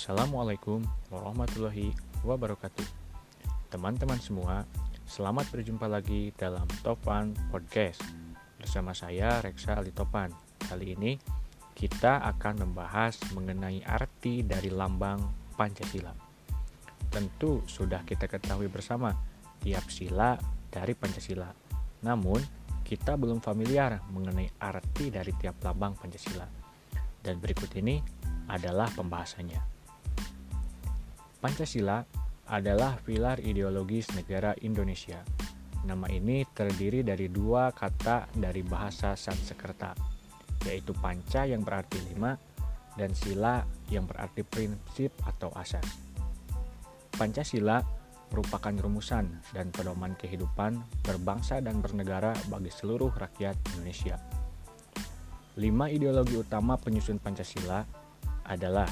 Assalamualaikum warahmatullahi wabarakatuh. Teman-teman semua, selamat berjumpa lagi dalam Topan Podcast. Bersama saya Reksa Ali Topan. Kali ini kita akan membahas mengenai arti dari lambang Pancasila. Tentu sudah kita ketahui bersama tiap sila dari Pancasila. Namun, kita belum familiar mengenai arti dari tiap lambang Pancasila. Dan berikut ini adalah pembahasannya. Pancasila adalah pilar ideologis negara Indonesia. Nama ini terdiri dari dua kata dari bahasa Sanskerta, yaitu panca yang berarti lima dan sila yang berarti prinsip atau asas. Pancasila merupakan rumusan dan pedoman kehidupan berbangsa dan bernegara bagi seluruh rakyat Indonesia. Lima ideologi utama penyusun Pancasila adalah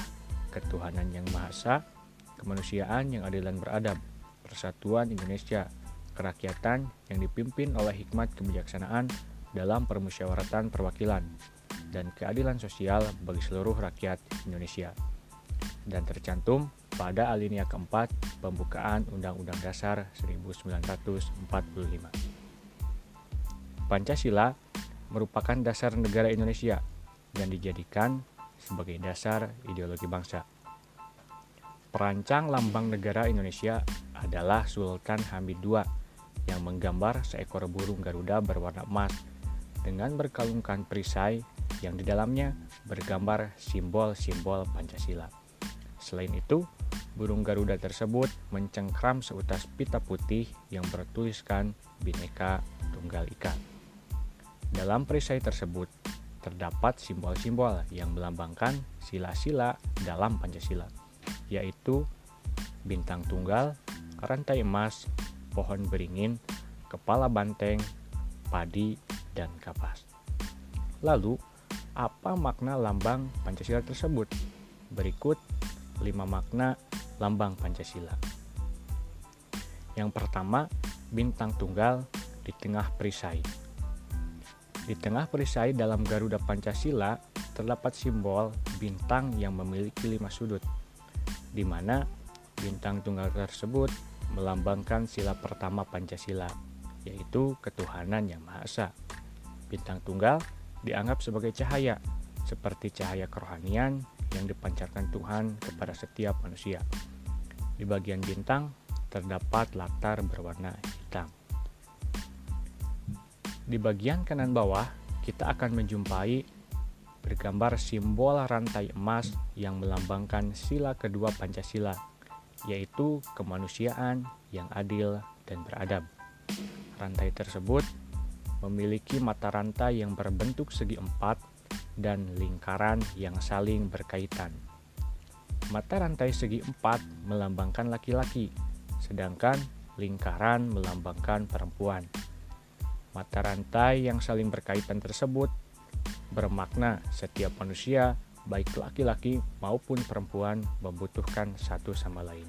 ketuhanan yang Maha Esa, kemanusiaan yang adil dan beradab, persatuan Indonesia, kerakyatan yang dipimpin oleh hikmat kebijaksanaan dalam permusyawaratan perwakilan, dan keadilan sosial bagi seluruh rakyat Indonesia. Dan tercantum pada alinea keempat pembukaan Undang-Undang Dasar 1945. Pancasila merupakan dasar negara Indonesia dan dijadikan sebagai dasar ideologi bangsa. Perancang lambang negara Indonesia adalah Sultan Hamid II yang menggambar seekor burung Garuda berwarna emas dengan berkalungkan perisai yang di dalamnya bergambar simbol-simbol Pancasila. Selain itu, burung Garuda tersebut mencengkram seutas pita putih yang bertuliskan Bhinneka Tunggal Ika. Dalam perisai tersebut terdapat simbol-simbol yang melambangkan sila-sila dalam Pancasila yaitu bintang tunggal, rantai emas, pohon beringin, kepala banteng, padi, dan kapas. Lalu, apa makna lambang Pancasila tersebut? Berikut lima makna lambang Pancasila. Yang pertama, bintang tunggal di tengah perisai. Di tengah perisai dalam Garuda Pancasila terdapat simbol bintang yang memiliki lima sudut di mana bintang tunggal tersebut melambangkan sila pertama Pancasila, yaitu ketuhanan yang Maha Esa. Bintang tunggal dianggap sebagai cahaya, seperti cahaya kerohanian yang dipancarkan Tuhan kepada setiap manusia. Di bagian bintang terdapat latar berwarna hitam. Di bagian kanan bawah, kita akan menjumpai bergambar simbol rantai emas yang melambangkan sila kedua Pancasila, yaitu kemanusiaan yang adil dan beradab. Rantai tersebut memiliki mata rantai yang berbentuk segi empat dan lingkaran yang saling berkaitan. Mata rantai segi empat melambangkan laki-laki, sedangkan lingkaran melambangkan perempuan. Mata rantai yang saling berkaitan tersebut bermakna setiap manusia, baik laki-laki maupun perempuan, membutuhkan satu sama lain.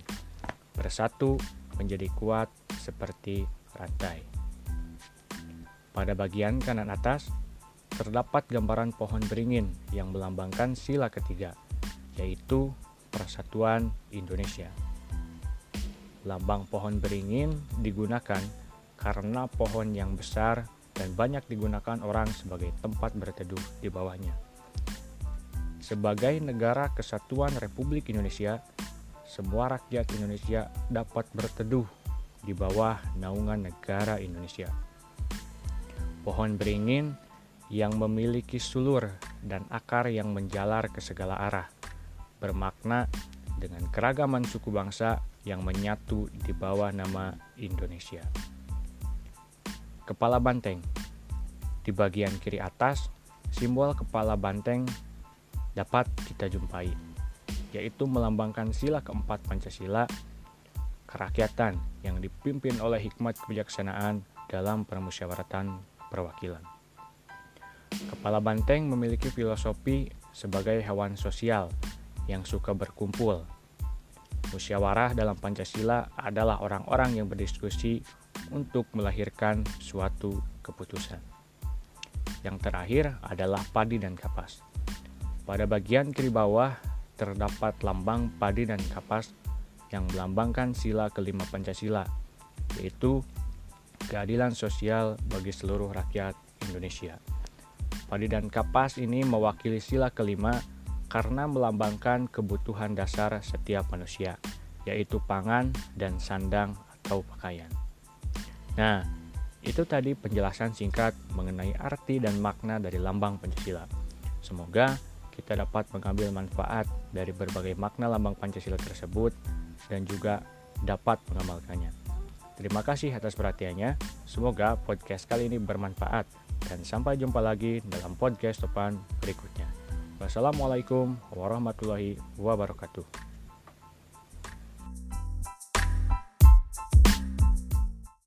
Bersatu menjadi kuat seperti rantai. Pada bagian kanan atas, terdapat gambaran pohon beringin yang melambangkan sila ketiga, yaitu Persatuan Indonesia. Lambang pohon beringin digunakan karena pohon yang besar dan banyak digunakan orang sebagai tempat berteduh di bawahnya. Sebagai negara kesatuan Republik Indonesia, semua rakyat Indonesia dapat berteduh di bawah naungan negara Indonesia. Pohon beringin yang memiliki sulur dan akar yang menjalar ke segala arah, bermakna dengan keragaman suku bangsa yang menyatu di bawah nama Indonesia. Kepala banteng. Di bagian kiri atas, simbol kepala banteng dapat kita jumpai, yaitu melambangkan sila keempat Pancasila, kerakyatan yang dipimpin oleh hikmat kebijaksanaan dalam permusyawaratan perwakilan. Kepala banteng memiliki filosofi sebagai hewan sosial yang suka berkumpul. Musyawarah dalam Pancasila adalah orang-orang yang berdiskusi untuk melahirkan suatu keputusan. Yang terakhir adalah padi dan kapas. Pada bagian kiri bawah terdapat lambang padi dan kapas yang melambangkan sila kelima Pancasila, yaitu keadilan sosial bagi seluruh rakyat Indonesia. Padi dan kapas ini mewakili sila kelima karena melambangkan kebutuhan dasar setiap manusia, yaitu pangan dan sandang atau pakaian. Nah, itu tadi penjelasan singkat mengenai arti dan makna dari lambang Pancasila. Semoga kita dapat mengambil manfaat dari berbagai makna lambang Pancasila tersebut dan juga dapat mengamalkannya. Terima kasih atas perhatiannya. Semoga podcast kali ini bermanfaat dan sampai jumpa lagi dalam podcast depan berikutnya. Wassalamualaikum warahmatullahi wabarakatuh.